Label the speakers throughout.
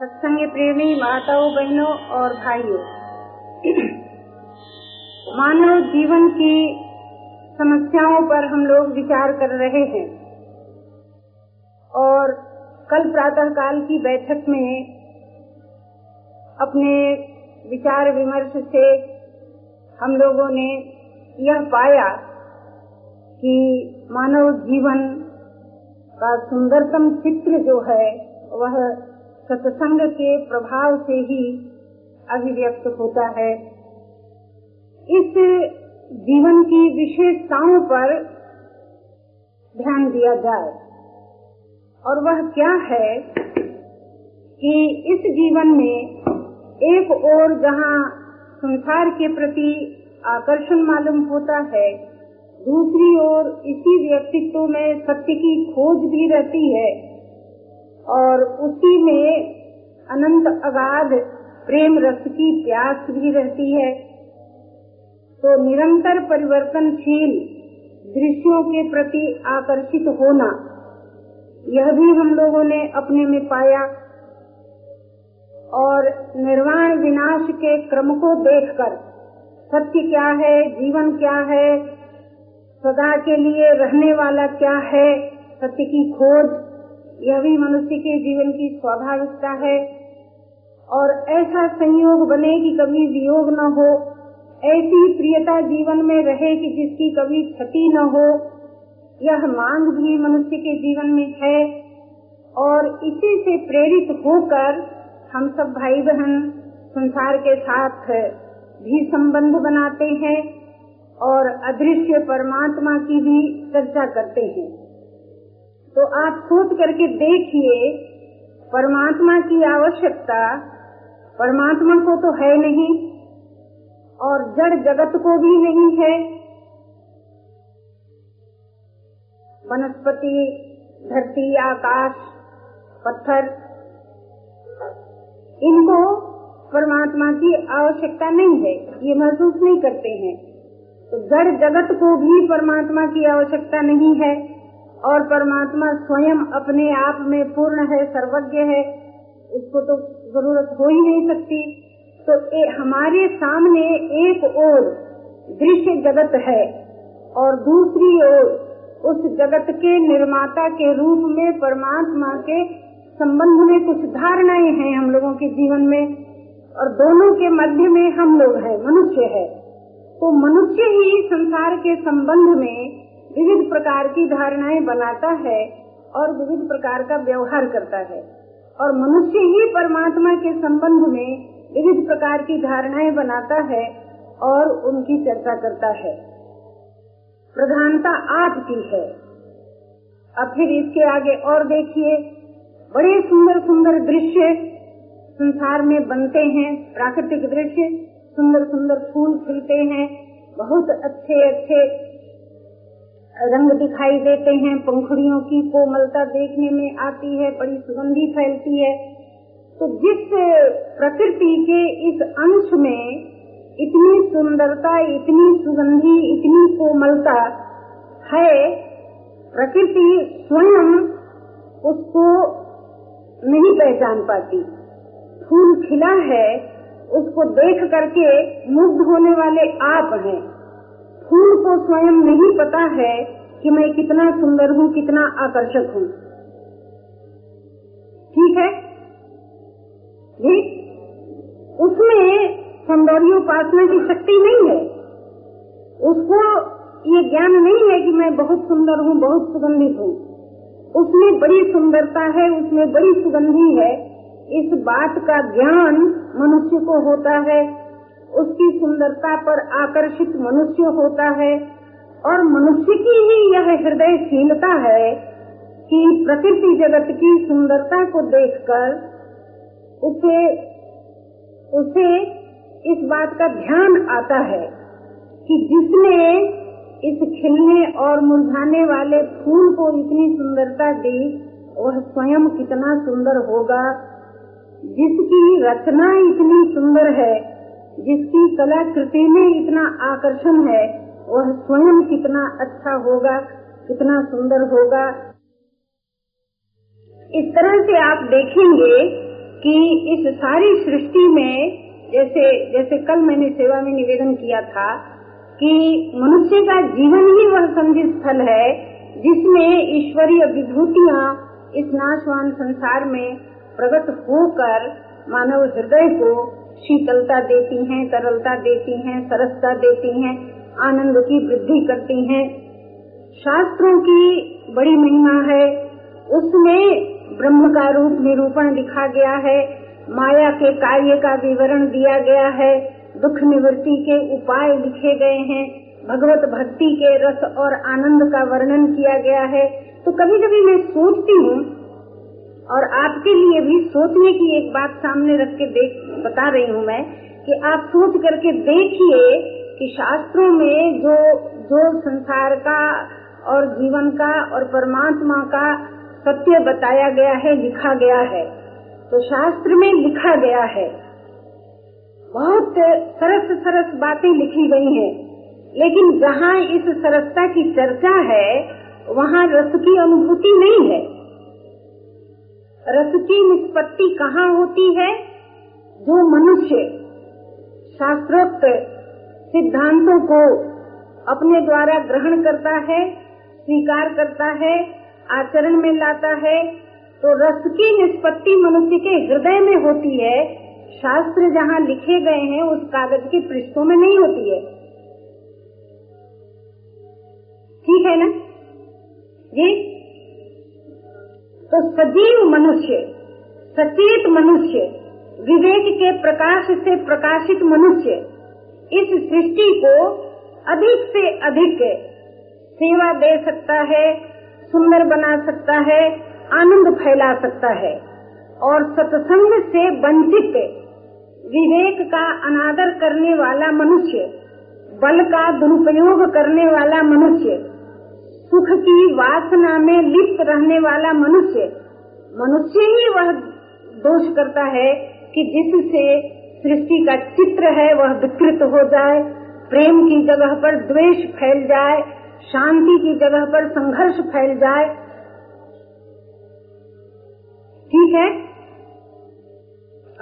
Speaker 1: सत्संग प्रेमी माताओं, बहनों और भाइयों। मानव जीवन की समस्याओं पर हम लोग विचार कर रहे हैं और कल प्रातः काल की बैठक में अपने विचार विमर्श से हम लोगों ने यह पाया कि मानव जीवन का सुंदरतम चित्र जो है, वह सत्संग के प्रभाव से ही अभिव्यक्त होता है। इस जीवन की विशेषताओं पर ध्यान दिया जाए। और वह क्या है कि इस जीवन में एक ओर जहाँ संसार के प्रति आकर्षण मालूम होता है, दूसरी ओर इसी व्यक्तित्व में सत्य की खोज भी रहती है। और उसी में अनंत अगाध प्रेम रस की प्यास भी रहती है। तो निरंतर परिवर्तनशील दृश्यों के प्रति आकर्षित होना, यह भी हम लोगों ने अपने में पाया। और निर्वाण विनाश के क्रम को देखकर सत्य क्या है, जीवन क्या है, सदा के लिए रहने वाला क्या है, सत्य की खोज यह भी मनुष्य के जीवन की स्वाभाविकता है। और ऐसा संयोग बने कि कभी वियोग न हो, ऐसी प्रियता जीवन में रहे कि जिसकी कभी क्षति न हो, यह मांग भी मनुष्य के जीवन में है। और इसी से प्रेरित होकर हम सब भाई बहन संसार के साथ भी संबंध बनाते हैं और अदृश्य परमात्मा की भी चर्चा करते हैं। तो आप सोच करके देखिए, परमात्मा की आवश्यकता, परमात्मा को तो है नहीं, और जड़ जगत को भी नहीं है। वनस्पति, धरती, आकाश, पत्थर, इनको परमात्मा की आवश्यकता नहीं है, ये महसूस नहीं करते हैं। तो जड़ जगत को भी परमात्मा की आवश्यकता नहीं है। और परमात्मा स्वयं अपने आप में पूर्ण है सर्वज्ञ है उसको तो ज़रूरत हो ही नहीं सकती। तो ए, हमारे सामने एक और दृश्य जगत है और दूसरी ओर उस जगत के निर्माता के रूप में परमात्मा के संबंध में कुछ धारणाएँ हैं हम लोगों के जीवन में और दोनों के मध्य में हम लोग हैं मनुष्य है। तो मनुष्य ही संसार के संबंध में विविध प्रकार की धारणाएँ बनाता है और विविध प्रकार का व्यवहार करता है। और मनुष्य ही परमात्मा के संबंध में विविध प्रकार की धारणाएँ बनाता है और उनकी चर्चा करता है। प्रधानता आपकी है। अब फिर इसके आगे और देखिए। बड़े सुंदर सुंदर दृश्य संसार में बनते हैं। प्राकृतिक दृश्य सुंदर सुंदर फूल खिलते हैं। बहुत अच्छे अच्छे रंग दिखाई देते हैं, पंखुड़ियों की कोमलता देखने में आती है, बड़ी सुगंधी फैलती है। तो जिस प्रकृति के इस अंश में इतनी सुंदरता, इतनी सुगंधी, इतनी कोमलता है, प्रकृति स्वयं उसको नहीं पहचान पाती। फूल खिला है, उसको देख करके मुग्ध होने वाले आप हैं। फूल को स्वयं नहीं पता है कि मैं कितना सुंदर हूँ, कितना आकर्षक हूँ। ठीक है? जी? उसमें सौंदर्योपासना की शक्ति नहीं है। उसको ये ज्ञान नहीं है कि मैं बहुत सुंदर हूँ, बहुत सुगंधित हूँ। उसमें बड़ी सुंदरता है, उसमें बड़ी सुगंधी है। इस बात का ज्ञान मनुष्य को होता है। उसकी सुंदरता पर आकर्षित मनुष्य होता है और मनुष्य की ही यह हृदयशीलता है कि प्रकृति जगत की सुंदरता को देखकर उसे उसे इस बात का ध्यान आता है कि जिसने इस खिलने और मुरझाने वाले फूल को इतनी सुंदरता दी, वह स्वयं कितना सुंदर होगा, जिसकी रचना इतनी सुंदर है। जिसकी कलाकृति में इतना आकर्षण है, वह स्वयं कितना अच्छा होगा, कितना सुंदर होगा। इस तरह से आप देखेंगे कि इस सारी सृष्टि में, जैसे जैसे कल मैंने सेवा में निवेदन किया था, कि मनुष्य का जीवन ही वह संधि स्थल है, जिसमें ईश्वरीय विभूतियाँ इस नाशवान संसार में प्रकट होकर मानव हृदय को शीतलता देती हैं, तरलता देती हैं, सरसता देती हैं, आनंद की वृद्धि करती हैं। शास्त्रों की बड़ी महिमा है। उसमें ब्रह्म का रूप निरूपण लिखा गया है। माया के कार्य का विवरण दिया गया है। दुख निवृत्ति के उपाय लिखे गए हैं। भगवत भक्ति के रस और आनंद का वर्णन किया गया है। तो कभी कभी मैं सोचती हूँ और आपके लिए भी सोचने की एक बात सामने रख के देख, बता रही हूँ मैं कि आप सोच करके देखिए कि शास्त्रों में जो जो संसार का और जीवन का और परमात्मा का सत्य बताया गया है, लिखा गया है तो शास्त्र में लिखा गया है। बहुत सरस सरस बातें लिखी गई हैं, लेकिन जहाँ इस सरसता की चर्चा है, वहाँ रस की अनुभूति नहीं है। रस की निष्पत्ति कहाँ होती है? जो मनुष्य शास्त्रोक्त सिद्धांतों को अपने द्वारा ग्रहण करता है, स्वीकार करता है, आचरण में लाता है तो रस की निष्पत्ति मनुष्य के हृदय में होती है। शास्त्र जहाँ लिखे गए हैं, उस कागज़ के पृष्ठों में नहीं होती है। ठीक है ना? जी? तो सजीव मनुष्य, सचेत मनुष्य, विवेक के प्रकाश से प्रकाशित मनुष्य, इस सृष्टि को अधिक से अधिक सेवा दे सकता है, सुंदर बना सकता है, आनंद फैला सकता है, और सत्संग से वंचित विवेक का अनादर करने वाला मनुष्य, बल का दुरुपयोग करने वाला मनुष्य सुख की वासना में लिप्त रहने वाला मनुष्य मनुष्य ही वह दोष करता है कि जिससे सृष्टि का चित्र है, वह विकृत हो जाए, प्रेम की जगह पर द्वेष फैल जाए, शांति की जगह पर संघर्ष फैल जाए। ठीक है?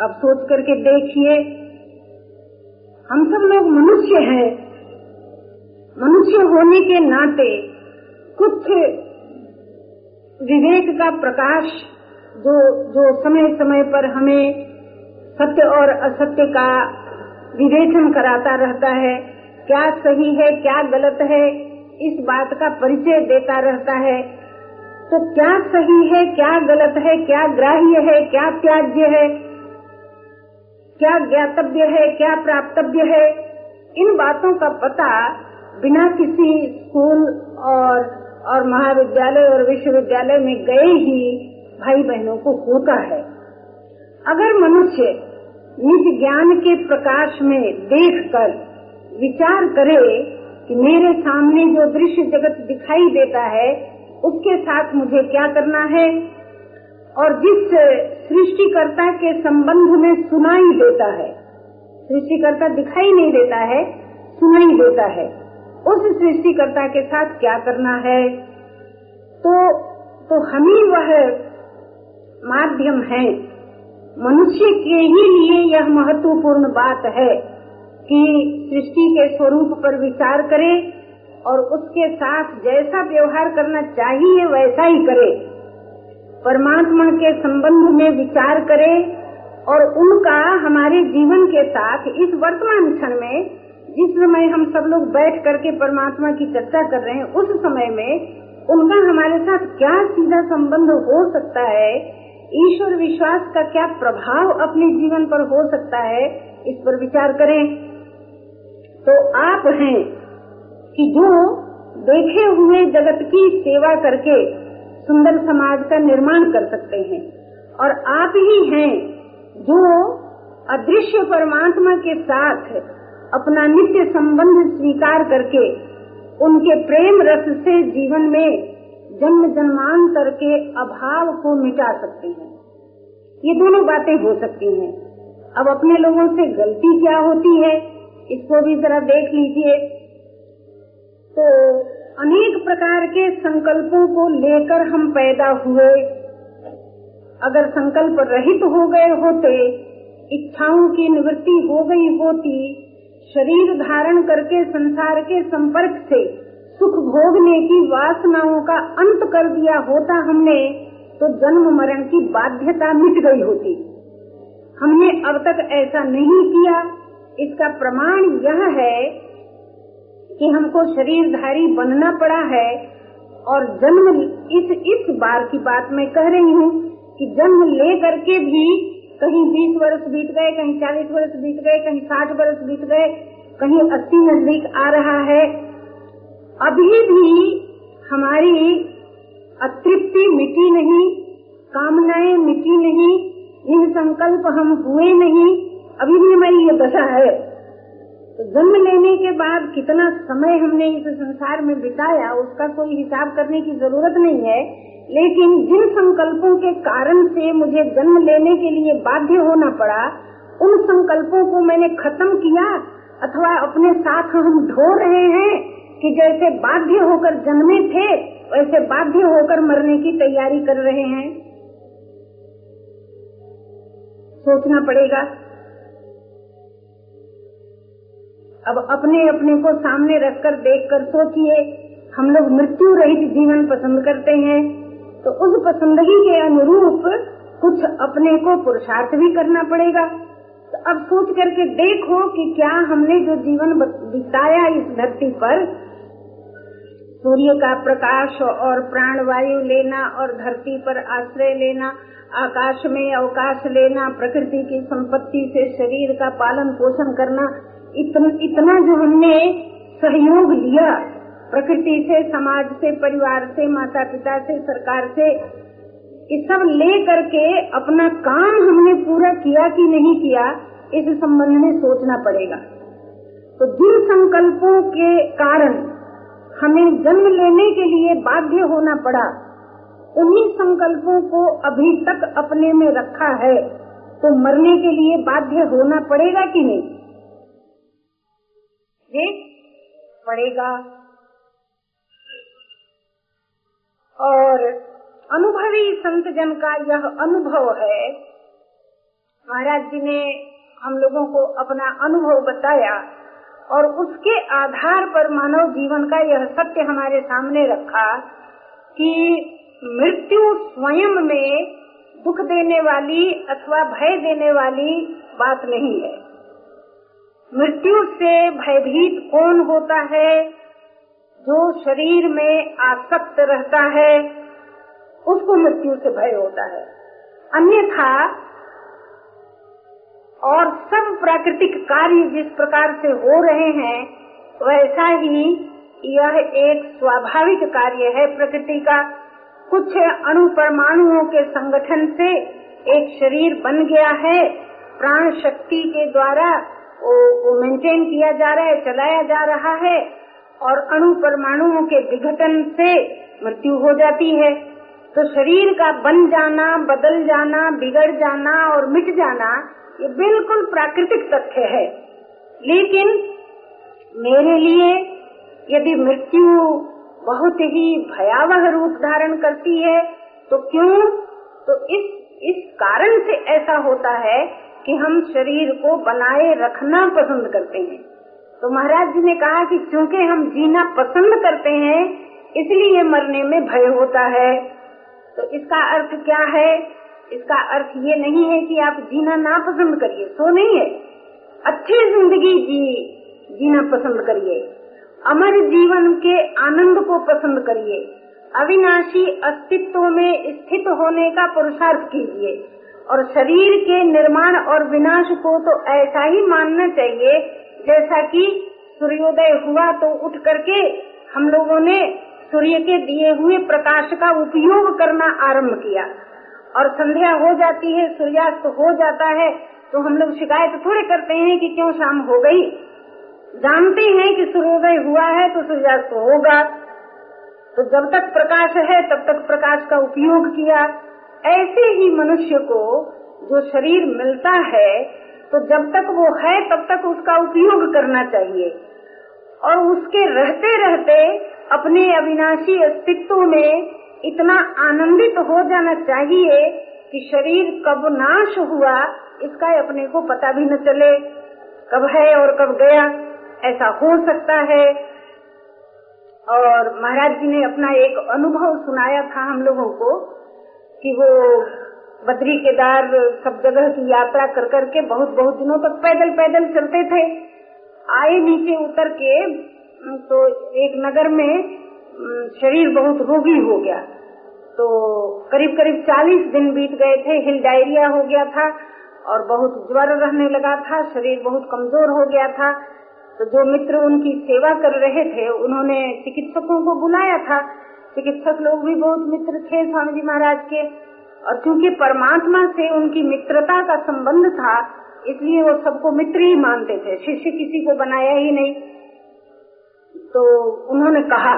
Speaker 1: अब सोच करके देखिए, हम सब लोग मनुष्य हैं। मनुष्य होने के नाते कुछ विवेक का प्रकाश जो जो समय समय पर हमें सत्य और असत्य का विवेचन कराता रहता है, क्या सही है, क्या गलत है, इस बात का परिचय देता रहता है। तो क्या सही है, क्या गलत है, क्या ग्राह्य है, क्या त्याज्य है, क्या ज्ञातव्य है, क्या प्राप्तव्य है, इन बातों का पता बिना किसी स्कूल और और महाविद्यालय और विश्वविद्यालय में गए ही भाई बहनों को होता है। अगर मनुष्य निज ज्ञान के प्रकाश में देखकर विचार करे कि मेरे सामने जो दृश्य जगत दिखाई देता है, उसके साथ मुझे क्या करना है? और जिस सृष्टिकर्ता के संबंध में सुनाई देता है, सृष्टिकर्ता दिखाई नहीं देता है, सुनाई देता है। उस सृष्टिकर्ता के साथ क्या करना है? तो तो हम ही वह माध्यम है। मनुष्य के ही लिए यह महत्वपूर्ण बात है कि सृष्टि के स्वरूप पर विचार करे और उसके साथ जैसा व्यवहार करना चाहिए वैसा ही करे। परमात्मा के संबंध में विचार करे और उनका हमारे जीवन के साथ इस वर्तमान क्षण में जिस समय हम सब लोग बैठ करके परमात्मा की चर्चा कर रहे हैं, उस समय में उनका हमारे साथ क्या सीधा संबंध हो सकता है? ईश्वर विश्वास का क्या प्रभाव अपने जीवन पर हो सकता है? इस पर विचार करें। तो आप हैं कि जो देखे हुए जगत की सेवा करके सुंदर समाज का निर्माण कर सकते हैं, और आप ही हैं जो अदृश्य परमात्मा के साथ अपना नित्य संबंध स्वीकार करके, उनके प्रेम रस से जीवन में जन्म जन्मांतर के अभाव को मिटा सकते हैं। ये दोनों बातें हो सकती हैं। अब अपने लोगों से गलती क्या होती है, इसको भी जरा देख लीजिए। तो अनेक प्रकार के संकल्पों को लेकर हम पैदा हुए। अगर संकल्प रहित हो गए होते, इच्छाओं की निवृत्ति हो गई होती शरीर धारण करके संसार के संपर्क से सुख भोगने की वासनाओं का अंत कर दिया होता हमने तो जन्म मरण की बाध्यता मिट गई होती। हमने अब तक ऐसा नहीं किया। इसका प्रमाण यह है कि हमको शरीरधारी बनना पड़ा है और जन्म इस इस बार की बात मैं कह रही हूँ कि जन्म ले करके भी कहीं बीस वर्ष बीत गए, कहीं चालीस वर्ष बीत गए, कहीं साठ वर्ष बीत गए, कहीं अस्सी नज़दीक आ रहा है। अभी भी हमारी अतृप्ति मिटी नहीं, कामनाएँ मिटी नहीं, इन संकल्प हम हुए नहीं। अभी भी हमारी ये दशा है। तो जन्म लेने के बाद कितना समय हमने इस संसार में बिताया, उसका कोई हिसाब करने की ज़रूरत नहीं है। लेकिन जिन संकल्पों के कारण से मुझे जन्म लेने के लिए बाध्य होना पड़ा, उन संकल्पों को मैंने खत्म किया, अथवा अपने साथ हम ढो रहे हैं कि जैसे बाध्य होकर जन्मे थे, वैसे बाध्य होकर मरने की तैयारी कर रहे हैं। सोचना पड़ेगा। अब अपने अपने को सामने रखकर देखकर सोचिए, हम लोग मृत्यु रहित जीवन पसंद करते हैं तो उस पसंदगी के अनुरूप कुछ अपने को पुरुषार्थ भी करना पड़ेगा। तो अब सोच करके देखो कि क्या हमने जो जीवन बिताया इस धरती पर, सूर्य का प्रकाश और प्राणवायु लेना और धरती पर आश्रय लेना, आकाश में अवकाश लेना, प्रकृति की संपत्ति से शरीर का पालन पोषण करना इतना, इतना जो हमने सहयोग लिया प्रकृति से समाज से परिवार से माता पिता से सरकार से ये सब ले करके अपना काम हमने पूरा किया कि नहीं किया इस संबंध में सोचना पड़ेगा। तो जिन संकल्पों के कारण हमें जन्म लेने के लिए बाध्य होना पड़ा उन्हीं संकल्पों को अभी तक अपने में रखा है तो मरने के लिए बाध्य होना पड़ेगा कि नहीं? देख पड़ेगा। और अनुभवी संत जन का यह अनुभव है। महाराज जी ने हम लोगों को अपना अनुभव बताया और उसके आधार पर मानव जीवन का यह सत्य हमारे सामने रखा कि मृत्यु स्वयं में दुख देने वाली अथवा भय देने वाली बात नहीं है। मृत्यु से भयभीत कौन होता है? जो शरीर में आसक्त रहता है, उसको मृत्यु से भय होता है। अन्यथा, और सब प्राकृतिक कार्य जिस प्रकार से हो रहे हैं, वैसा ही यह एक स्वाभाविक कार्य है प्रकृति का। कुछ अणु परमाणुओं के संगठन से एक शरीर बन गया है प्राण शक्ति के द्वारा वो, वो मेंटेन किया जा रहा है चलाया जा रहा है और अणु परमाणुओं के विघटन से मृत्यु हो जाती है। तो शरीर का बन जाना बदल जाना बिगड़ जाना और मिट जाना ये बिल्कुल प्राकृतिक तथ्य है। लेकिन मेरे लिए यदि मृत्यु बहुत ही भयावह रूप धारण करती है तो क्यों? तो इस इस कारण से ऐसा होता है कि हम शरीर को बनाए रखना पसंद करते हैं। तो महाराज जी ने कहा कि चूँकि हम जीना पसंद करते हैं, इसलिए मरने में भय होता है। तो इसका अर्थ क्या है? इसका अर्थ ये नहीं है कि आप जीना ना पसंद करिए। सो नहीं है। अच्छी ज़िंदगी जी, जीना पसंद करिए। अमर जीवन के आनंद को पसंद करिए। अविनाशी अस्तित्व में स्थित होने का पुरुषार्थ कीजिए। और शरीर के निर्माण और विनाश को तो ऐसा ही मानना चाहिए, जैसा कि सूर्योदय हुआ तो उठ करके हम लोगों ने सूर्य के दिए हुए प्रकाश का उपयोग करना आरंभ किया। और संध्या हो जाती है, सूर्यास्त हो जाता है तो हम लोग शिकायत थोड़े करते हैं कि क्यों शाम हो गई। जानते हैं कि सूर्योदय हुआ है तो सूर्यास्त होगा। तो जब तक प्रकाश है, तब तक प्रकाश का उपयोग किया। ऐसे ही मनुष्य को जो शरीर मिलता है तो जब तक वो है, तब तक उसका उपयोग करना चाहिए। और उसके रहते रहते अपने अविनाशी अस्तित्व में इतना आनंदित हो जाना चाहिए कि शरीर कब नाश हुआ, इसका अपने को पता भी न चले, कब है और कब गया, ऐसा हो सकता है। और महाराज जी ने अपना एक अनुभव सुनाया था हम लोगों को। कि वो बद्री केदार सब जगह की यात्रा कर कर के बहुत बहुत दिनों तक पैदल पैदल चलते थे। आए नीचे उतर के तो एक नगर में शरीर बहुत रोगी हो गया। तो करीब करीब चालीस दिन बीत गए थे, हिल डायरिया हो गया था और बहुत ज्वर रहने लगा था, शरीर बहुत कमज़ोर हो गया था। तो जो मित्र उनकी सेवा कर रहे थे, उन्होंने चिकित्सकों को बुलाया था। चिकित्सक लोग भी बहुत मित्र थे स्वामी जी महाराज के। और क्योंकि परमात्मा से उनकी मित्रता का संबंध था, इसलिए वो सबको मित्र ही मानते थे। शिष्य किसी को बनाया ही नहीं। तो उन्होंने कहा,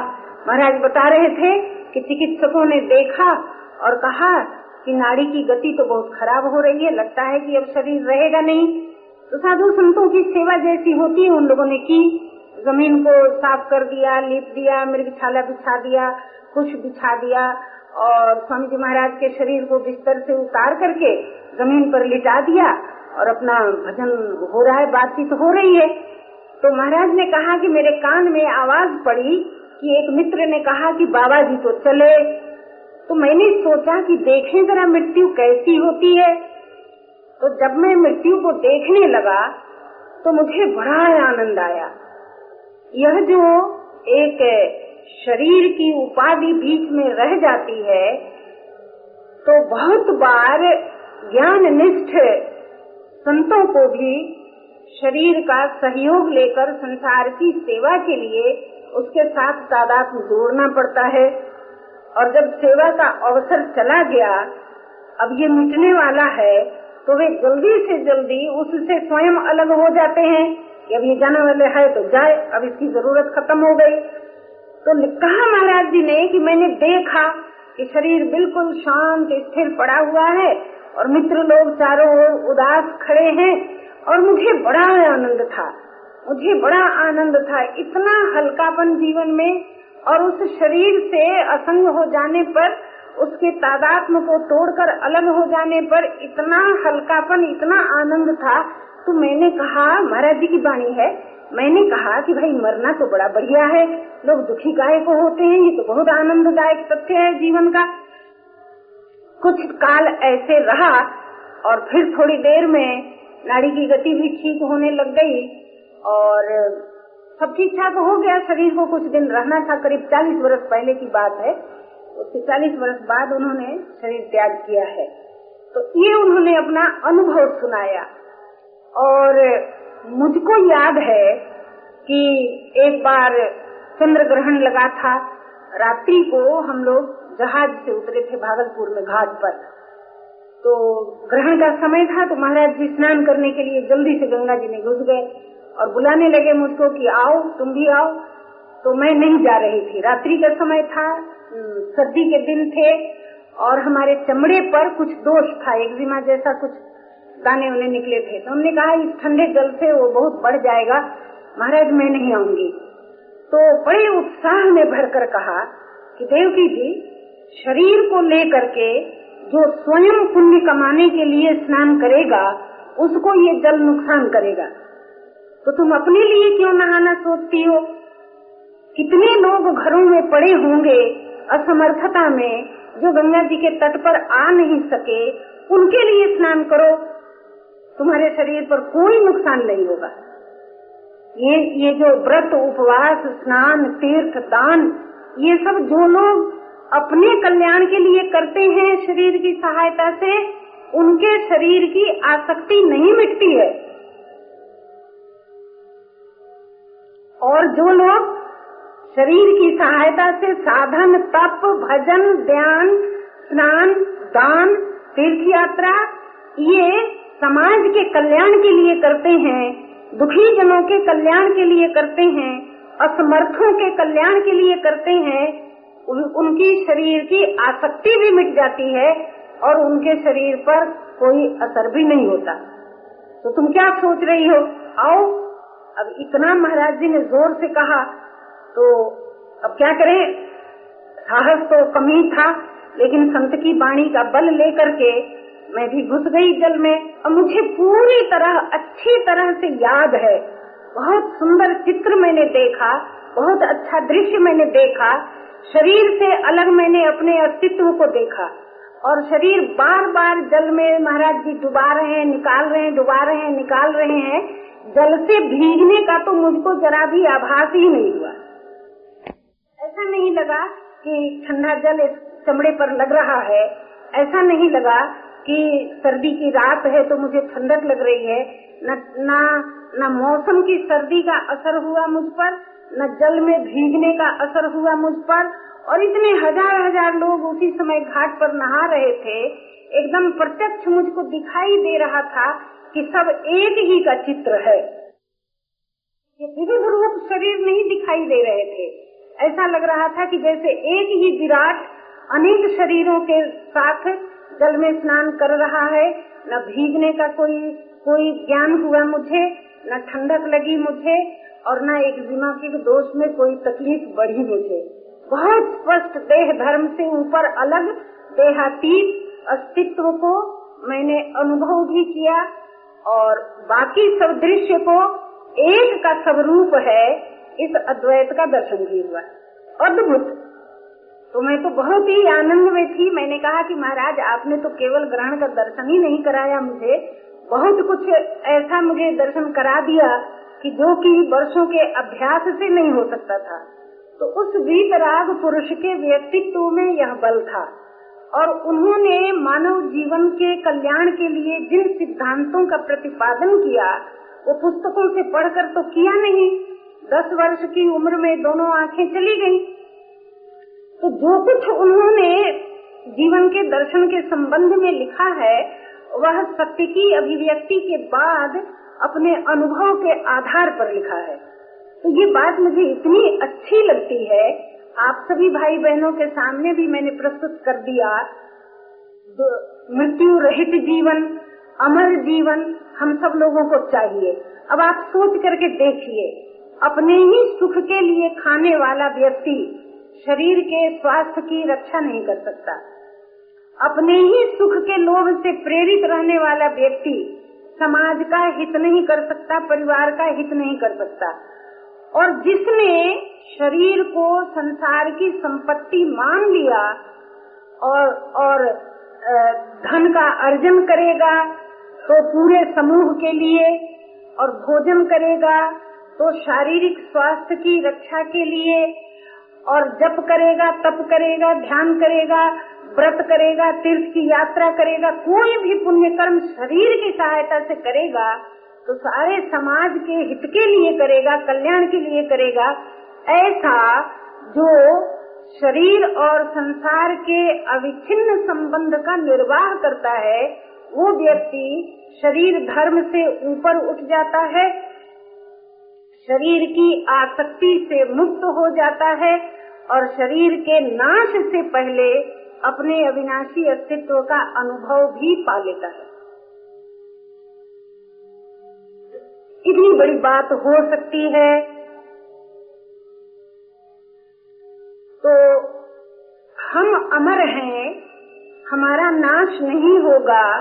Speaker 1: महाराज बता रहे थे कि चिकित्सकों ने देखा और कहा कि नाड़ी की गति तो बहुत खराब हो रही है, लगता है कि अब शरीर रहेगा नहीं। तो साधु संतों की सेवा जैसी होती है उन लोगों ने की। ज़मीन को साफ़ कर दिया, लीप दिया, मृगछाला बिछा दिया कुछ बिछा दिया और स्वामी जी महाराज के शरीर को बिस्तर से उतार करके ज़मीन पर लिटा दिया और अपना भजन हो रहा है, बातचीत हो रही है। तो महाराज ने कहा कि मेरे कान में आवाज़ पड़ी कि एक मित्र ने कहा कि बाबा जी तो चले। तो मैंने सोचा कि देखें जरा मृत्यु कैसी होती है। तो जब मैं मृत्यु को देखने लगा तो मुझे बड़ा आनंद आया। यह जो एक शरीर की उपाधि बीच में रह जाती है तो बहुत बार ज्ञान निष्ठ संतों को भी शरीर का सहयोग लेकर संसार की सेवा के लिए उसके साथ तादाद जोड़ना पड़ता है। और जब सेवा का अवसर चला गया, अब ये मिटने वाला है तो वे जल्दी से जल्दी उससे स्वयं अलग हो जाते हैं कि अब ये जाने वाले है तो जाए, अब इसकी ज़रूरत खत्म हो गई। तो कहा महाराज जी ने कि मैंने देखा कि शरीर बिल्कुल शांत, स्थिर पड़ा हुआ है और मित्र लोग चारों ओर उदास खड़े हैं और मुझे बड़ा आनंद था। मुझे बड़ा आनंद था इतना हल्कापन जीवन में और उस शरीर से असंग हो जाने पर, उसके तादात्म को तोड़कर अलग हो जाने पर इतना हल्कापन, इतना आनंद था। तो मैंने कहा, महाराज जी की बाणी है मैंने कहा कि भाई मरना तो बड़ा बढ़िया है। लोग दुखी गाय को होते हैं, ये तो बहुत आनंददायक तथ्य है जीवन का। कुछ काल ऐसे रहा और फिर थोड़ी देर में नाड़ी की गति भी ठीक होने लग गई और सब ठीक ठाक हो गया। शरीर को कुछ दिन रहना था, करीब चालीस वर्ष पहले की बात है। उसके चालीस वर्ष बाद उन्होंने शरीर त्याग किया है। तो ये उन्होंने अपना अनुभव सुनाया और मुझको याद है कि एक बार चंद्र ग्रहण लगा था। रात्रि को हम लोग जहाज़ से उतरे थे भागलपुर में घाट पर। तो ग्रहण का समय था तो महाराज जी स्नान करने के लिए जल्दी से गंगा जी में घुस गए और बुलाने लगे मुझको कि आओ, तुम भी आओ। तो मैं नहीं जा रही थी। रात्रि का समय था सर्दी के दिन थे और हमारे चमड़े पर कुछ दोष था एक्जिमा जैसा कुछ दाने उन्हें निकले थे। तो हमने कहा, इस ठंडे जल से वो बहुत बढ़ जाएगा। महाराज, मैं नहीं आऊँगी। तो बड़े उत्साह में भरकर कहा कि देवकी जी, शरीर को लेकर के जो स्वयं पुण्य कमाने के लिए स्नान करेगा, उसको ये जल नुकसान करेगा। तो तुम अपने लिए क्यों नहाना सोचती हो? कितने लोग घरों में पड़े होंगे, असमर्थता में, जो गंगा जी के तट पर आ नहीं सके, उनके लिए स्नान करो। तुम्हारे शरीर पर कोई नुकसान नहीं होगा। ये ये जो व्रत, उपवास, स्नान, तीर्थ, दान, ये सब जो लोग अपने कल्याण के लिए करते हैं शरीर की सहायता से, उनके शरीर की आसक्ति नहीं मिटती है। और जो लोग शरीर की सहायता से साधन, तप, भजन, ध्यान, स्नान, दान, तीर्थ यात्रा, ये समाज के कल्याण के लिए करते हैं दुखी जनों के कल्याण के लिए करते हैं असमर्थों के कल्याण के लिए करते हैं उन, उनकी शरीर की आसक्ति भी मिट जाती है और उनके शरीर पर कोई असर भी नहीं होता। तो तुम क्या सोच रही हो? आओ अब इतना महाराज जी ने ज़ोर से कहा तो अब क्या करें? साहस तो कमी था लेकिन संत की वाणी का बल लेकर के मैं भी घुस गई जल में और मुझे पूरी तरह, अच्छी तरह से याद है। बहुत सुंदर चित्र मैंने देखा, बहुत अच्छा दृश्य मैंने देखा, शरीर से अलग मैंने अपने अस्तित्व को देखा। और शरीर बार बार जल में, महाराज जी, डुबा रहे हैं, निकाल रहे हैं, डुबा रहे हैं, निकाल रहे हैं। जल से भीगने का तो मुझको जरा भी आभास ही नहीं हुआ। ऐसा नहीं लगा कि ठंडा जल इस चमड़े पर लग रहा है। ऐसा नहीं लगा कि सर्दी की रात है तो मुझे ठंडक लग रही है। न न न मौसम की सर्दी का असर हुआ मुझ पर, न जल में भीगने का असर हुआ मुझ पर। और इतने हज़ार हज़ार लोग उसी समय घाट पर नहा रहे थे। एकदम प्रत्यक्ष मुझको दिखाई दे रहा था कि सब एक ही का चित्र है। रूप शरीर नहीं दिखाई दे रहे थे। ऐसा लग रहा था कि जैसे एक ही विराट अनेक शरीरों के साथ जल में स्नान कर रहा है, न भीगने का कोई कोई ज्ञान हुआ मुझे, न ठंडक लगी मुझे, और न एक दिमागी दोष में कोई तकलीफ़ बढ़ी मुझे। बहुत स्पष्ट देह धर्म से ऊपर अलग, देहातीत अस्तित्व को मैंने अनुभव भी किया, और बाकी सब दृश्य को एक का स्वरूप है, इस अद्वैत का दर्शन भी हुआ। अद्भुत। तो मैं तो बहुत ही आनंद में थी। मैंने कहा कि महाराज, आपने तो केवल ग्रहण का दर्शन ही नहीं कराया मुझे। बहुत कुछ ऐसा मुझे दर्शन करा दिया कि जो कि वर्षों के अभ्यास से नहीं हो सकता था। तो उस वीतराग पुरुष के व्यक्तित्व में यह बल था। और उन्होंने मानव जीवन के कल्याण के लिए जिन सिद्धांतों का प्रतिपादन किया, वो पुस्तकों से पढ़कर तो किया नहीं। दस वर्ष की उम्र में दोनों आँखें चली गई। तो जो कुछ उन्होंने जीवन के दर्शन के संबंध में लिखा है, वह सत्य की अभिव्यक्ति के बाद अपने अनुभव के आधार पर लिखा है। तो ये बात मुझे इतनी अच्छी लगती है, आप सभी भाई बहनों के सामने भी मैंने प्रस्तुत कर दिया मृत्यु रहित जीवन, अमर जीवन, हम सब लोगों को चाहिए। अब आप सोच करके देखिए, अपने ही सुख के लिए खाने वाला व्यक्ति शरीर के स्वास्थ्य की रक्षा नहीं कर सकता। अपने ही सुख के लोभ से प्रेरित रहने वाला व्यक्ति समाज का हित नहीं कर सकता, परिवार का हित नहीं कर सकता। और जिसने शरीर को संसार की संपत्ति मान लिया और और धन का अर्जन करेगा तो पूरे समूह के लिए और भोजन करेगा तो शारीरिक स्वास्थ्य की रक्षा के लिए और जप करेगा, तप करेगा, ध्यान करेगा, व्रत करेगा, तीर्थ की यात्रा करेगा, कोई भी पुण्य कर्म शरीर की सहायता से करेगा तो सारे समाज के हित के लिए करेगा, कल्याण के लिए करेगा, ऐसा जो शरीर और संसार के अविच्छिन्न संबंध का निर्वाह करता है, वो व्यक्ति शरीर धर्म से ऊपर उठ जाता है शरीर की आसक्ति से मुक्त हो जाता है और शरीर के नाश से पहले अपने अविनाशी अस्तित्व का अनुभव भी पा लेता है। इतनी बड़ी बात हो सकती है। तो हम अमर हैं, हमारा नाश नहीं होगा।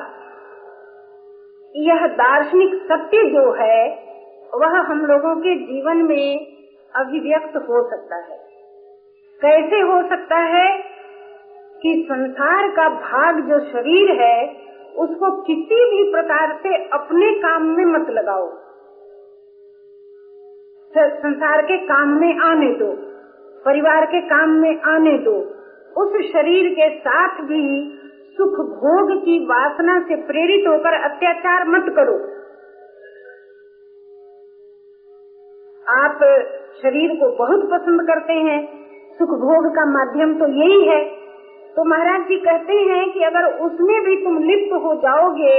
Speaker 1: यह दार्शनिक सत्य जो है वह हम लोगों के जीवन में अभिव्यक्त हो सकता है। कैसे हो सकता है कि संसार का भाग जो शरीर है, उसको किसी भी प्रकार से अपने काम में मत लगाओ। संसार के काम में आने दो, परिवार के काम में आने दो। उस शरीर के साथ भी सुख भोग की वासना से प्रेरित होकर अत्याचार मत करो। आप शरीर को बहुत पसंद करते हैं, सुख भोग का माध्यम तो यही है। तो महाराज जी कहते हैं कि अगर उसमें भी तुम लिप्त हो जाओगे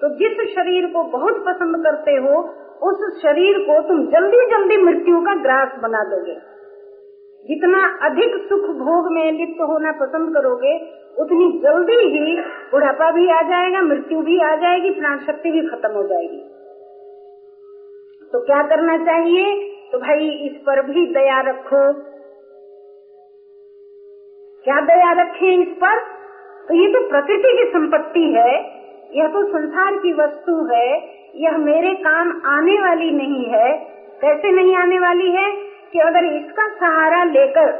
Speaker 1: तो जिस शरीर को बहुत पसंद करते हो, उस शरीर को तुम जल्दी जल्दी मृत्यु का ग्रास बना दोगे। जितना अधिक सुख भोग में लिप्त होना पसंद करोगे, उतनी जल्दी ही बुढ़ापा भी आ जाएगा, मृत्यु भी आ जाएगी प्राण शक्ति भी खत्म हो जाएगी। तो क्या करना चाहिए? तो भाई, इस पर भी दया रखो। क्या दया रखें इस पर? तो ये तो प्रकृति की संपत्ति है। यह तो संसार की वस्तु है। यह मेरे काम आने वाली नहीं है। कैसे नहीं आने वाली है कि अगर इसका सहारा लेकर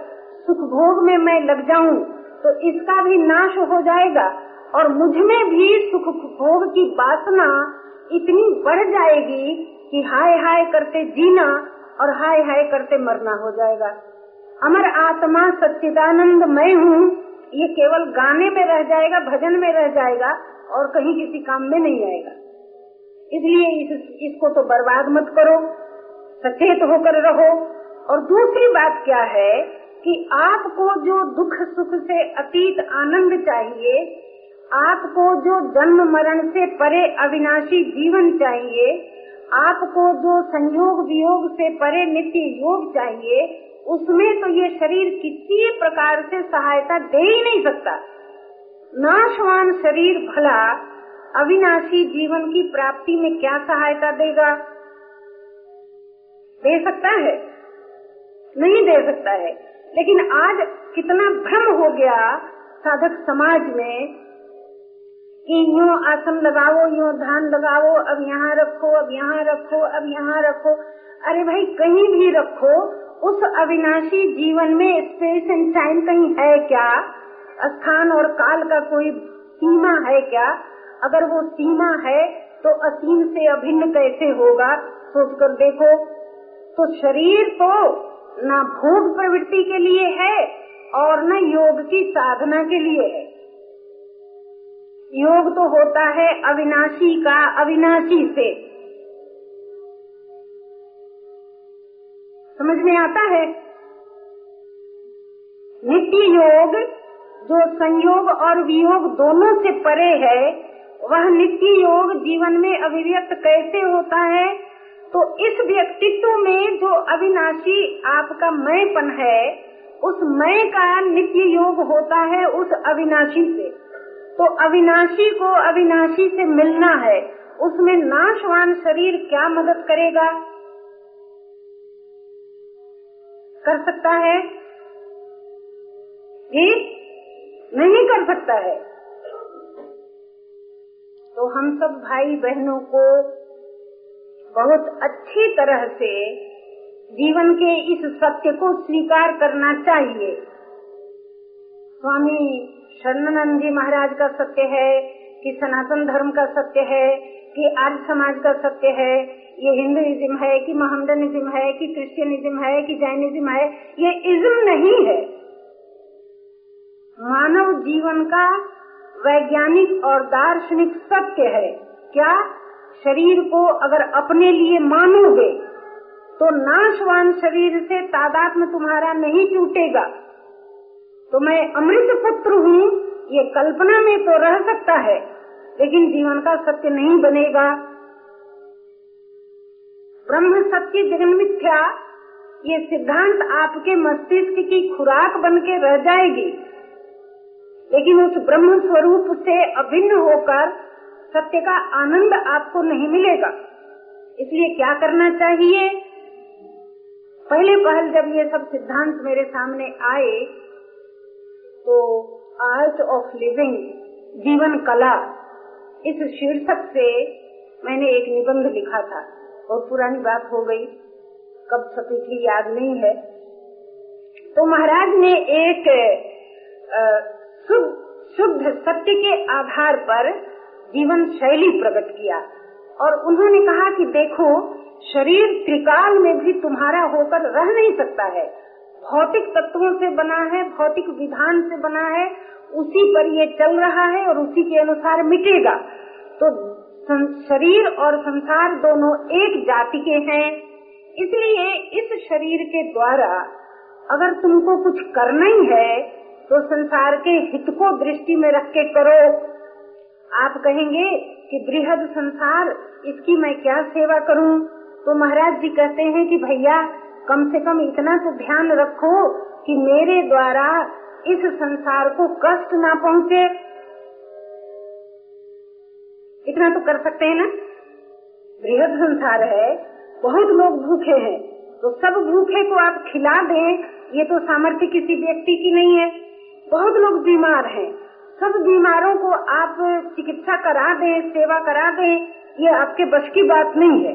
Speaker 1: सुख भोग में मैं लग जाऊँ तो इसका भी नाश हो जाएगा और मुझमें भी सुख भोग की वासना इतनी बढ़ जाएगी कि हाय हाय करते जीना और हाय हाय करते मरना हो जाएगा। अमर आत्मा सच्चिदानंद मैं हूँ। ये केवल गाने में रह जाएगा भजन में रह जाएगा और कहीं किसी काम में नहीं आएगा। इसलिए इस, इसको तो बर्बाद मत करो सचेत होकर रहो। और दूसरी बात क्या है कि आपको जो दुख सुख से अतीत आनंद चाहिए आपको जो जन्म मरण से परे अविनाशी जीवन चाहिए आपको जो संयोग वियोग से परे नित्य योग चाहिए, उसमें तो ये शरीर किसी प्रकार से सहायता दे ही नहीं सकता। नाशवान शरीर भला, अविनाशी जीवन की प्राप्ति में क्या सहायता देगा? दे सकता है? नहीं दे सकता है। लेकिन आज कितना भ्रम हो गया साधक समाज में कि यूँ आसन लगाओ, यूँ ध्यान लगाओ, अब यहाँ रखो, अब यहाँ रखो, अब यहाँ रखो। अरे भाई, कहीं भी रखो, उस अविनाशी जीवन में स्पेस एंड टाइम कहीं है क्या? स्थान और काल का कोई सीमा है क्या? अगर वो सीमा है तो असीम से अभिन्न कैसे होगा? सोच कर देखो तो शरीर तो न भोग प्रवृत्ति के लिए है और न योग की साधना के लिए है। योग तो होता है अविनाशी का अविनाशी से। समझ में आता है? नित्य योग, जो संयोग और वियोग दोनों से परे है, वह नित्य योग जीवन में अभिव्यक्त कैसे होता है? तो इस व्यक्तित्व में जो अविनाशी आपका मैपन है, उस मय का नित्य योग होता है उस अविनाशी से। तो अविनाशी को अविनाशी से मिलना है। उसमें नाशवान शरीर क्या मदद करेगा? कर सकता है? जी? नहीं कर सकता है। तो हम सब भाई बहनों को बहुत अच्छी तरह से जीवन के इस सत्य को स्वीकार करना चाहिए। स्वामी शरणानंद जी महाराज का सत्य है, कि सनातन धर्म का सत्य है, कि आर्य समाज का सत्य है, ये हिंदुइज्म है, कि मोहम्मदनिज्म है, कि क्रिश्चियनिज्म है, कि जैनिज्म है, ये इज्म नहीं है। मानव जीवन का वैज्ञानिक और दार्शनिक सत्य है। क्या शरीर को अगर अपने लिए मानोगे तो नाशवान शरीर से तादाद में तुम्हारा नहीं टूटेगा। तो मैं अमृत पुत्र हूँ, ये कल्पना में तो रह सकता है, लेकिन जीवन का सत्य नहीं बनेगा। ब्रह्म सत्य जगन मिथ्या, ये सिद्धांत आपके मस्तिष्क की खुराक बन के रह जाएगी। लेकिन उस ब्रह्म स्वरूप से अभिन्न होकर सत्य का आनंद आपको नहीं मिलेगा। इसलिए क्या करना चाहिए? पहले पहल जब ये सब सिद्धांत मेरे सामने आए तो आर्ट ऑफ़ लिविंग जीवन कला, इस शीर्षक से मैंने एक निबंध लिखा था। और पुरानी बात हो गई। कब छपी थी याद नहीं है। तो महाराज ने एक शुद्ध सत्य के आधार पर जीवन शैली प्रकट किया और उन्होंने कहा कि देखो, शरीर त्रिकाल में भी तुम्हारा होकर रह नहीं सकता है। भौतिक तत्वों से बना है, भौतिक विधान से बना है, उसी पर ये चल रहा है और उसी के अनुसार मिटेगा। तो शरीर और संसार दोनों एक जाति के हैं। इसलिए इस शरीर के द्वारा अगर तुमको कुछ करना ही है तो संसार के हित को दृष्टि में रख के करो। आप कहेंगे कि बृहद संसार, इसकी मैं क्या सेवा करूँ? तो महाराज जी कहते हैं कि भैया कम से कम इतना तो ध्यान रखो कि मेरे द्वारा इस संसार को कष्ट ना पहुँचे। इतना तो कर सकते हैं ना? बृहद संसार है, बहुत लोग भूखे हैं तो सब भूखे को आप खिला दें, ये तो सामर्थ्य किसी व्यक्ति की नहीं है। बहुत लोग बीमार हैं, सब बीमारों को आप चिकित्सा करा दें, सेवा करा दें, ये आपके बस की बात नहीं है।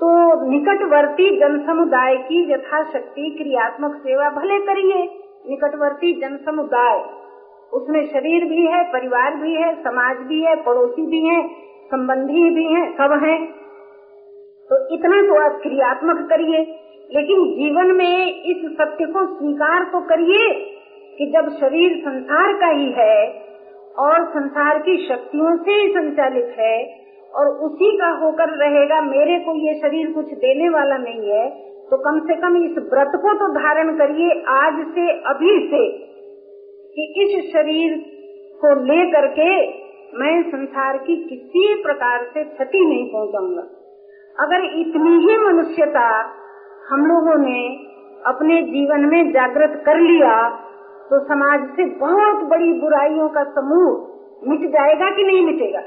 Speaker 1: तो निकटवर्ती जन समुदाय की यथाशक्ति क्रियात्मक सेवा भले करिए। निकटवर्ती जन समुदाय उसमें शरीर भी है, परिवार भी है, समाज भी है, पड़ोसी भी है, संबंधी भी है, सब है। तो इतना तो आप क्रियात्मक करिए, लेकिन जीवन में इस सत्य को स्वीकार तो करिए कि जब शरीर संसार का ही है और संसार की शक्तियों से ही संचालित है और उसी का होकर रहेगा, मेरे को ये शरीर कुछ देने वाला नहीं है तो कम से कम इस व्रत को तो धारण करिए आज से, अभी से, कि इस शरीर को ले करके मैं संसार की किसी प्रकार से क्षति नहीं पहुंचाऊँगा। अगर इतनी ही मनुष्यता हम लोगों ने अपने जीवन में जागृत कर लिया तो समाज से बहुत बड़ी बुराइयों का समूह मिट जाएगा कि नहीं मिटेगा?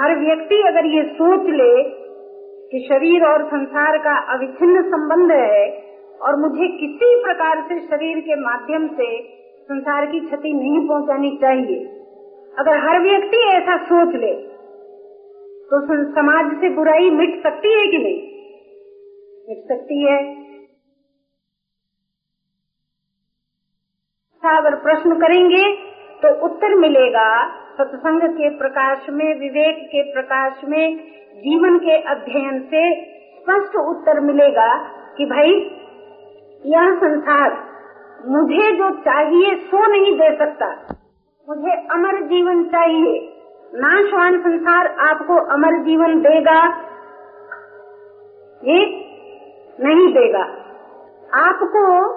Speaker 1: हर व्यक्ति अगर ये सोच ले कि शरीर और संसार का अविच्छिन्न संबंध है और मुझे किसी प्रकार से शरीर के माध्यम से संसार की क्षति नहीं पहुंचानी चाहिए, अगर हर व्यक्ति ऐसा सोच ले तो समाज से बुराई मिट सकती है कि नहीं? मिट सकती है। अगर प्रश्न करेंगे तो उत्तर मिलेगा सत्संग के प्रकाश में, विवेक के प्रकाश में, जीवन के अध्ययन से स्पष्ट उत्तर मिलेगा कि भाई, यह संसार मुझे जो चाहिए सो नहीं दे सकता। मुझे अमर जीवन चाहिए। नाशवान संसार आपको अमर जीवन देगा। ये नहीं देगा। आपको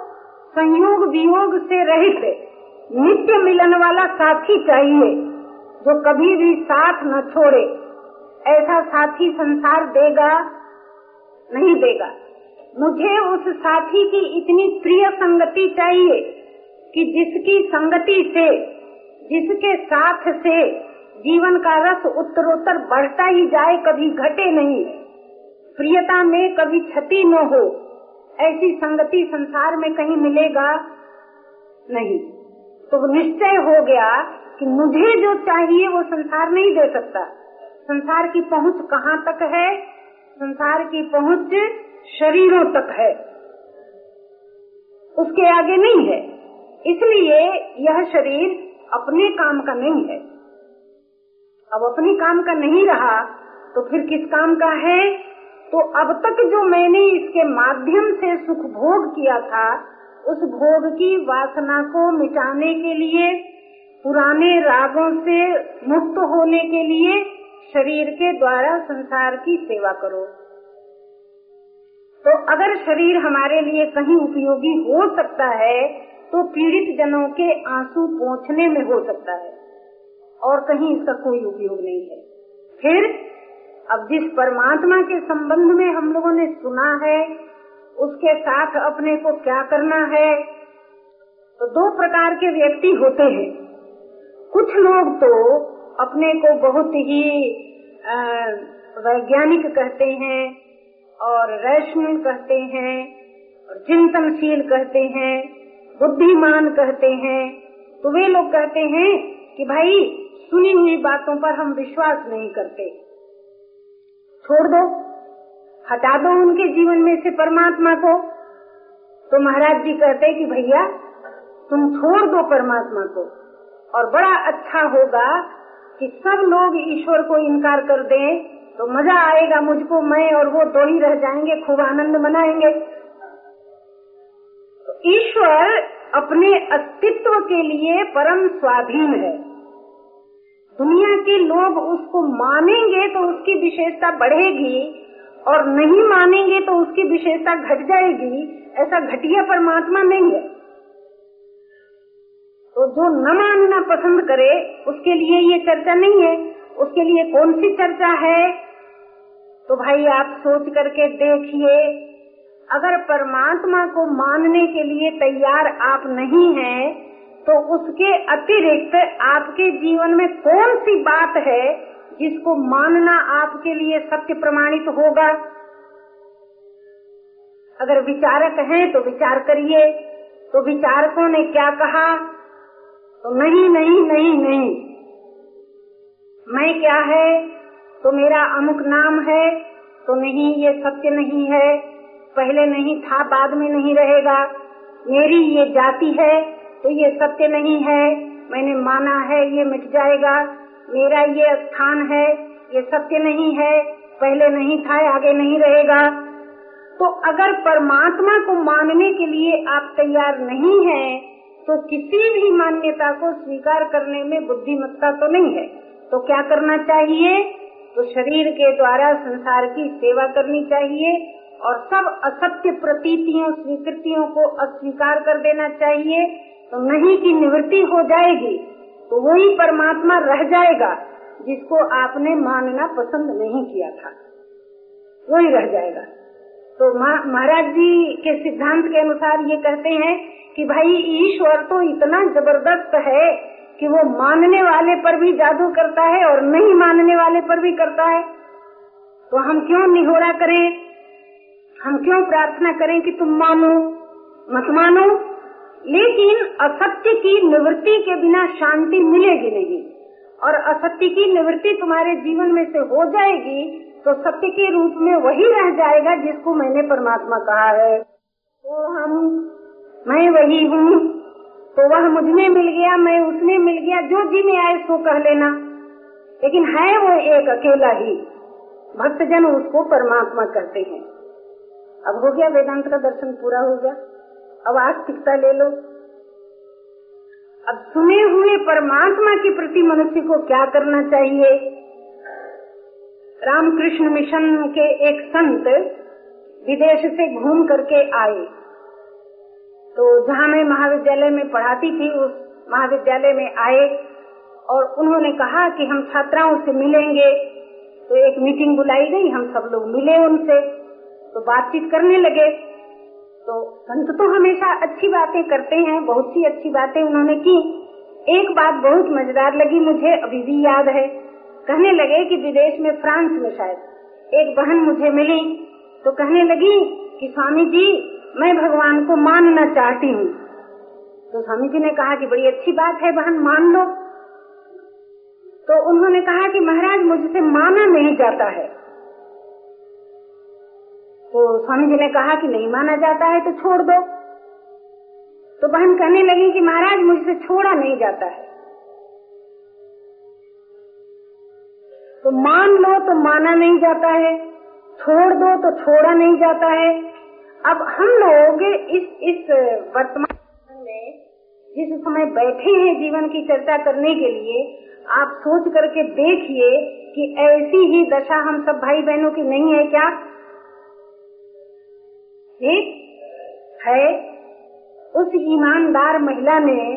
Speaker 1: संयोग वियोग से रहित नित्य मिलन वाला साथी चाहिए। जो कभी भी साथ न छोड़े, ऐसा साथी संसार देगा, नहीं देगा। मुझे उस साथी की इतनी प्रिय संगति चाहिए कि जिसकी संगति से, जिसके साथ से जीवन का रस उत्तरोत्तर बढ़ता ही जाए, कभी घटे नहीं। प्रियता में कभी क्षति न हो, ऐसी संगति संसार में कहीं मिलेगा नहीं। तो निश्चय हो गया कि मुझे जो चाहिए वो संसार नहीं दे सकता। संसार की पहुँच कहाँ तक है? संसार की पहुँच शरीरों तक है। उसके आगे नहीं है। इसलिए यह शरीर अपने काम का नहीं है। अब अपने काम का नहीं रहा तो फिर किस काम का है? तो अब तक जो मैंने इसके माध्यम से सुख भोग किया था उस भोग की वासना को मिटाने के लिए, पुराने रागों से मुक्त होने के लिए शरीर के द्वारा संसार की सेवा करो। तो अगर शरीर हमारे लिए कहीं उपयोगी हो सकता है तो पीड़ित जनों के आँसू पहुँचने में हो सकता है, और कहीं इसका कोई उपयोग नहीं है। फिर, अब जिस परमात्मा के संबंध में हम लोगों ने सुना है उसके साथ अपने को क्या करना है? तो दो प्रकार के व्यक्ति होते हैं। कुछ लोग तो अपने को बहुत ही वैज्ञानिक कहते हैं और रैशनल कहते हैं और चिंतनशील कहते हैं, बुद्धिमान कहते हैं। तो वे लोग कहते हैं कि भाई, सुनी हुई बातों पर हम विश्वास नहीं करते। छोड़ दो। हटा दो उनके जीवन में से परमात्मा को। तो महाराज जी कहते कि भैया, तुम छोड़ दो परमात्मा को। और बड़ा अच्छा होगा कि सब लोग ईश्वर को इनकार कर दें तो मज़ा आएगा मुझको, मैं और वो दो ही रह जाएँगे, खूब आनंद मनाएँगे। तो ईश्वर अपने अस्तित्व के लिए परम स्वाधीन है। दुनिया के लोग उसको मानेंगे तो उसकी विशेषता बढ़ेगी और नहीं मानेंगे तो उसकी विशेषता घट जाएगी। ऐसा घटिया परमात्मा नहीं है। तो जो न मानना पसंद करे, उसके लिए ये चर्चा नहीं है। उसके लिए कौन सी चर्चा है? तो भाई आप सोच करके देखिए, अगर परमात्मा को मानने के लिए तैयार आप नहीं हैं तो उसके अतिरिक्त आपके जीवन में कौन सी बात है जिसको मानना आपके लिए सत्य प्रमाणित होगा। अगर विचारक हैं तो विचार करिए। तो विचारकों ने क्या कहा? तो नहीं नहीं नहीं नहीं। मैं क्या है? तो मेरा अमुक नाम है। तो नहीं, ये सत्य नहीं है। पहले नहीं था, बाद में नहीं रहेगा। मेरी ये जाति है तो ये सत्य नहीं है। मैंने माना है, ये मिट जाएगा। मेरा ये स्थान है ये सत्य नहीं है पहले नहीं था आगे नहीं रहेगा। तो अगर परमात्मा को मानने के लिए आप तैयार नहीं हैं, तो किसी भी मान्यता को स्वीकार करने में बुद्धिमत्ता तो नहीं है। तो क्या करना चाहिए? तो शरीर के द्वारा संसार की सेवा करनी चाहिए और सब असत्य प्रतीतियों स्वीकृतियों को अस्वीकार कर देना चाहिए। तो नहीं की निवृत्ति हो जाएगी वही परमात्मा रह जाएगा जिसको आपने मानना पसंद नहीं किया था। वही रह जाएगा। तो महाराज जी के सिद्धांत के अनुसार ये कहते हैं कि भाई ईश्वर तो इतना ज़बरदस्त है कि वो मानने वाले पर भी जादू करता है और नहीं मानने वाले पर भी करता है। तो हम क्यों निहोरा करें? हम क्यों प्रार्थना करें कि तुम मानो? मत मानो। लेकिन असत्य की निवृत्ति के बिना शांति मिलेगी नहीं। और असत्य की निवृत्ति तुम्हारे जीवन में से हो जाएगी तो सत्य के रूप में वही रह जाएगा जिसको मैंने परमात्मा कहा है। तो हम, मैं वही हूँ। तो वह मुझमें मिल गया, मैं उसमें मिल गया, जो जी में आए सो कह लेना। लेकिन है वो एक अकेला ही। भक्तजन उसको परमात्मा करते हैं। अब हो गया वेदांत का दर्शन, पूरा हो गया। अब आस्तिकता ले लो? अब सुने हुए परमात्मा के प्रति मनुष्य को क्या करना चाहिए? रामकृष्ण मिशन के एक संत विदेश से घूम करके आए। तो जहाँ मैं महाविद्यालय में पढ़ाती थी, उस महाविद्यालय में आए और उन्होंने कहा कि हम छात्राओं से मिलेंगे। तो एक मीटिंग बुलाई गई, हम सब लोग मिले उनसे। तो बातचीत करने लगे। तो संत तो हमेशा अच्छी बातें करते हैं, बहुत सी अच्छी बातें उन्होंने की। एक बात बहुत मज़ेदार लगी मुझे, अभी भी याद है। कहने लगे कि विदेश में फ्रांस में शायद एक बहन मुझे मिली। तो कहने लगी कि स्वामी जी मैं भगवान को मानना चाहती हूँ। तो स्वामी जी ने कहा कि बड़ी अच्छी बात है बहन, मान लो। तो उन्होंने कहा कि महाराज, मुझसे माना नहीं जाता है। तो स्वामी जी ने कहा कि नहीं माना जाता है तो छोड़ दो। तो बहन कहने लगी कि महाराज, मुझसे छोड़ा नहीं जाता है। तो मान लो तो माना नहीं जाता है, छोड़ दो तो छोड़ा नहीं जाता है। अब हम लोग इस इस वर्तमान में, जिस समय बैठे हैं जीवन की चर्चा करने के लिए, आप सोच करके देखिए कि ऐसी ही दशा हम सब भाई बहनों की नहीं है क्या? ठीक है। उस ईमानदार महिला ने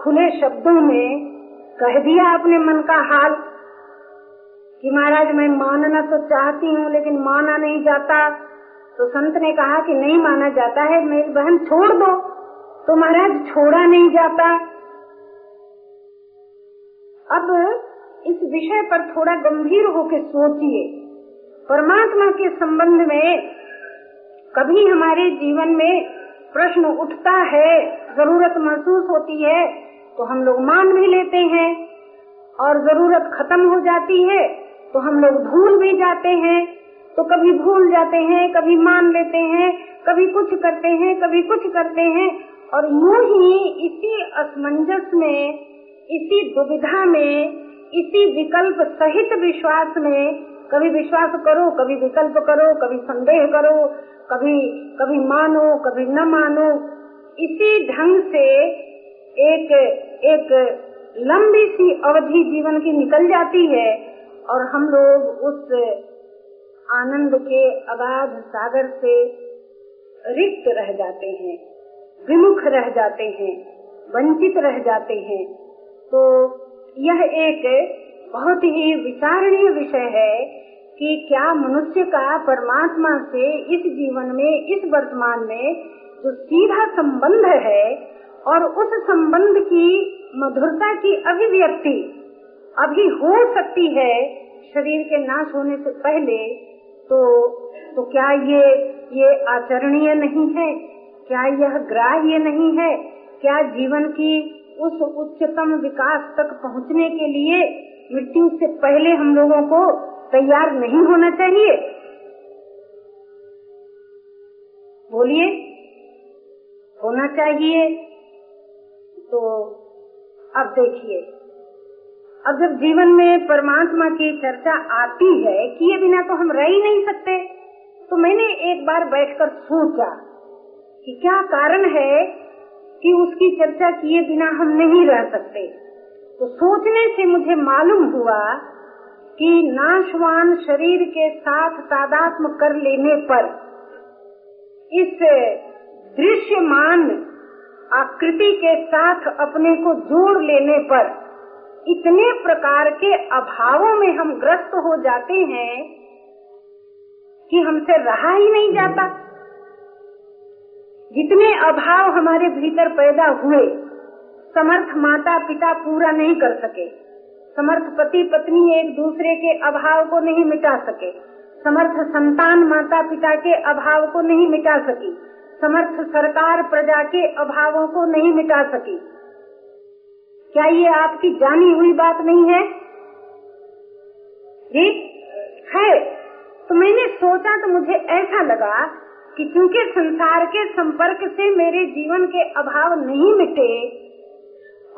Speaker 1: खुले शब्दों में कह दिया अपने मन का हाल कि महाराज, मैं मानना तो चाहती हूँ, लेकिन माना नहीं जाता। तो संत ने कहा कि नहीं माना जाता है, मेरी बहन छोड़ दो। तो महाराज, छोड़ा नहीं जाता। अब इस विषय पर थोड़ा गंभीर होकर सोचिए। परमात्मा के संबंध में कभी हमारे जीवन में प्रश्न उठता है, ज़रूरत महसूस होती है तो हम लोग मान भी लेते हैं। और ज़रूरत खत्म हो जाती है तो हम लोग भूल भी जाते हैं। तो कभी भूल जाते हैं, कभी मान लेते हैं, कभी कुछ करते हैं, कभी कुछ करते हैं। और यूँ ही इसी असमंजस में, इसी दुविधा में, इसी विकल्प सहित विश्वास में कभी विश्वास करो, कभी विकल्प करो, कभी संदेह करो, कभी कभी मानो, कभी न मानो। इसी ढंग से एक एक लंबी सी अवधि जीवन की निकल जाती है और हम लोग उस आनंद के अगाध सागर से रिक्त रह जाते हैं, विमुख रह जाते हैं, वंचित रह जाते हैं। तो यह एक बहुत ही विचारणीय विषय है कि क्या मनुष्य का परमात्मा से इस जीवन में, इस वर्तमान में जो सीधा संबंध है और उस संबंध की मधुरता की अभिव्यक्ति अभी हो सकती है शरीर के नाश होने से पहले तो तो क्या ये ये आचरणीय नहीं है? क्या यह ग्राह्य नहीं है? क्या जीवन की उस उच्चतम विकास तक पहुँचने के लिए मृत्यु से पहले हम लोगों को तैयार नहीं होना चाहिए। बोलिए, होना चाहिए। तो अब देखिए अब जब जीवन में परमात्मा की चर्चा आती है किए बिना तो हम रह ही नहीं सकते तो मैंने एक बार बैठकर सोचा कि क्या कारण है कि उसकी चर्चा किए बिना हम नहीं रह सकते। तो सोचने से मुझे मालूम हुआ कि नाशवान शरीर के साथ तादात्म कर लेने पर इस दृश्यमान आकृति के साथ अपने को जोड़ लेने पर इतने प्रकार के अभावों में हम ग्रस्त हो जाते हैं कि हमसे रहा ही नहीं जाता। जितने अभाव हमारे भीतर पैदा हुए समर्थ माता पिता पूरा नहीं कर सके। समर्थ पति पत्नी एक दूसरे के अभाव को नहीं मिटा सके। समर्थ संतान माता पिता के अभाव को नहीं मिटा सकी। समर्थ सरकार प्रजा के अभावों को नहीं मिटा सकी। क्या ये आपकी जानी हुई बात नहीं है? जी? है तो मैंने सोचा तो मुझे ऐसा लगा कि क्योंकि संसार के संपर्क से मेरे जीवन के अभाव नहीं मिटे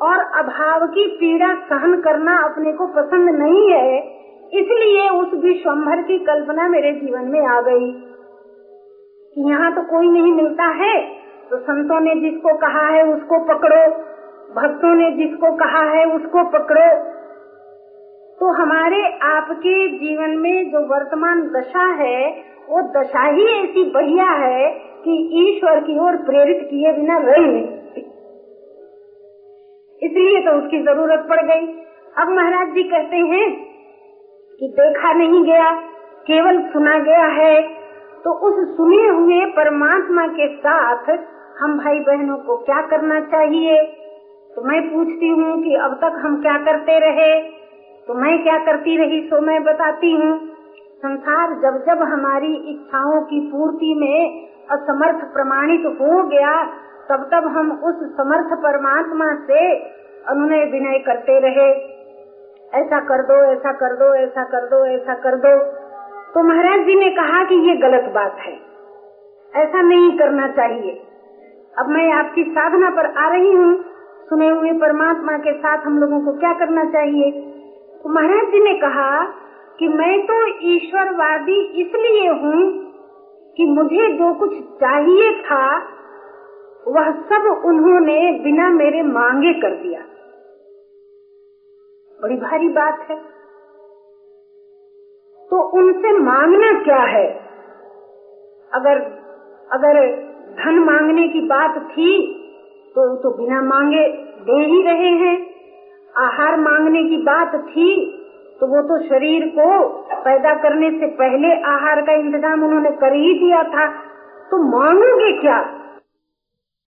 Speaker 1: और अभाव की पीड़ा सहन करना अपने को पसंद नहीं है, इसलिए उस विश्वम्भर की कल्पना मेरे जीवन में आ गई। कि यहाँ तो कोई नहीं मिलता है तो संतों ने जिसको कहा है उसको पकड़ो, भक्तों ने जिसको कहा है उसको पकड़ो। तो हमारे आपके जीवन में जो वर्तमान दशा है, वो दशा ही ऐसी बढ़िया है कि ईश्वर की ओर प्रेरित किए बिना रह नहीं। इसलिए तो उसकी ज़रूरत पड़ गई। अब महाराज जी कहते हैं कि देखा नहीं गया, केवल सुना गया है तो उस सुने हुए परमात्मा के साथ हम भाई बहनों को क्या करना चाहिए? तो मैं पूछती हूँ कि अब तक हम क्या करते रहे? तो मैं क्या करती रही सो मैं बताती हूँ। संसार जब जब हमारी इच्छाओं की पूर्ति में असमर्थ प्रमाणित हो गया तब तब हम उस समर्थ परमात्मा से अनुनय विनय करते रहे। ऐसा कर दो, ऐसा कर दो, ऐसा कर दो, ऐसा कर दो। तो महाराज जी ने कहा कि ये गलत बात है। ऐसा नहीं करना चाहिए। अब मैं आपकी साधना पर आ रही हूँ। सुने हुए परमात्मा के साथ हम लोगों को क्या करना चाहिए? तो महाराज जी ने कहा कि मैं तो ईश्वरवादी इसलिए हूँ कि मुझे जो कुछ चाहिए था वह सब उन्होंने बिना मेरे मांगे कर दिया। बड़ी भारी बात है। तो उनसे मांगना क्या है? अगर अगर धन मांगने की बात थी तो तो बिना मांगे दे ही रहे हैं। आहार मांगने की बात थी तो वो तो शरीर को पैदा करने से पहले आहार का इंतज़ाम उन्होंने कर ही दिया था। तो मांगोगे क्या?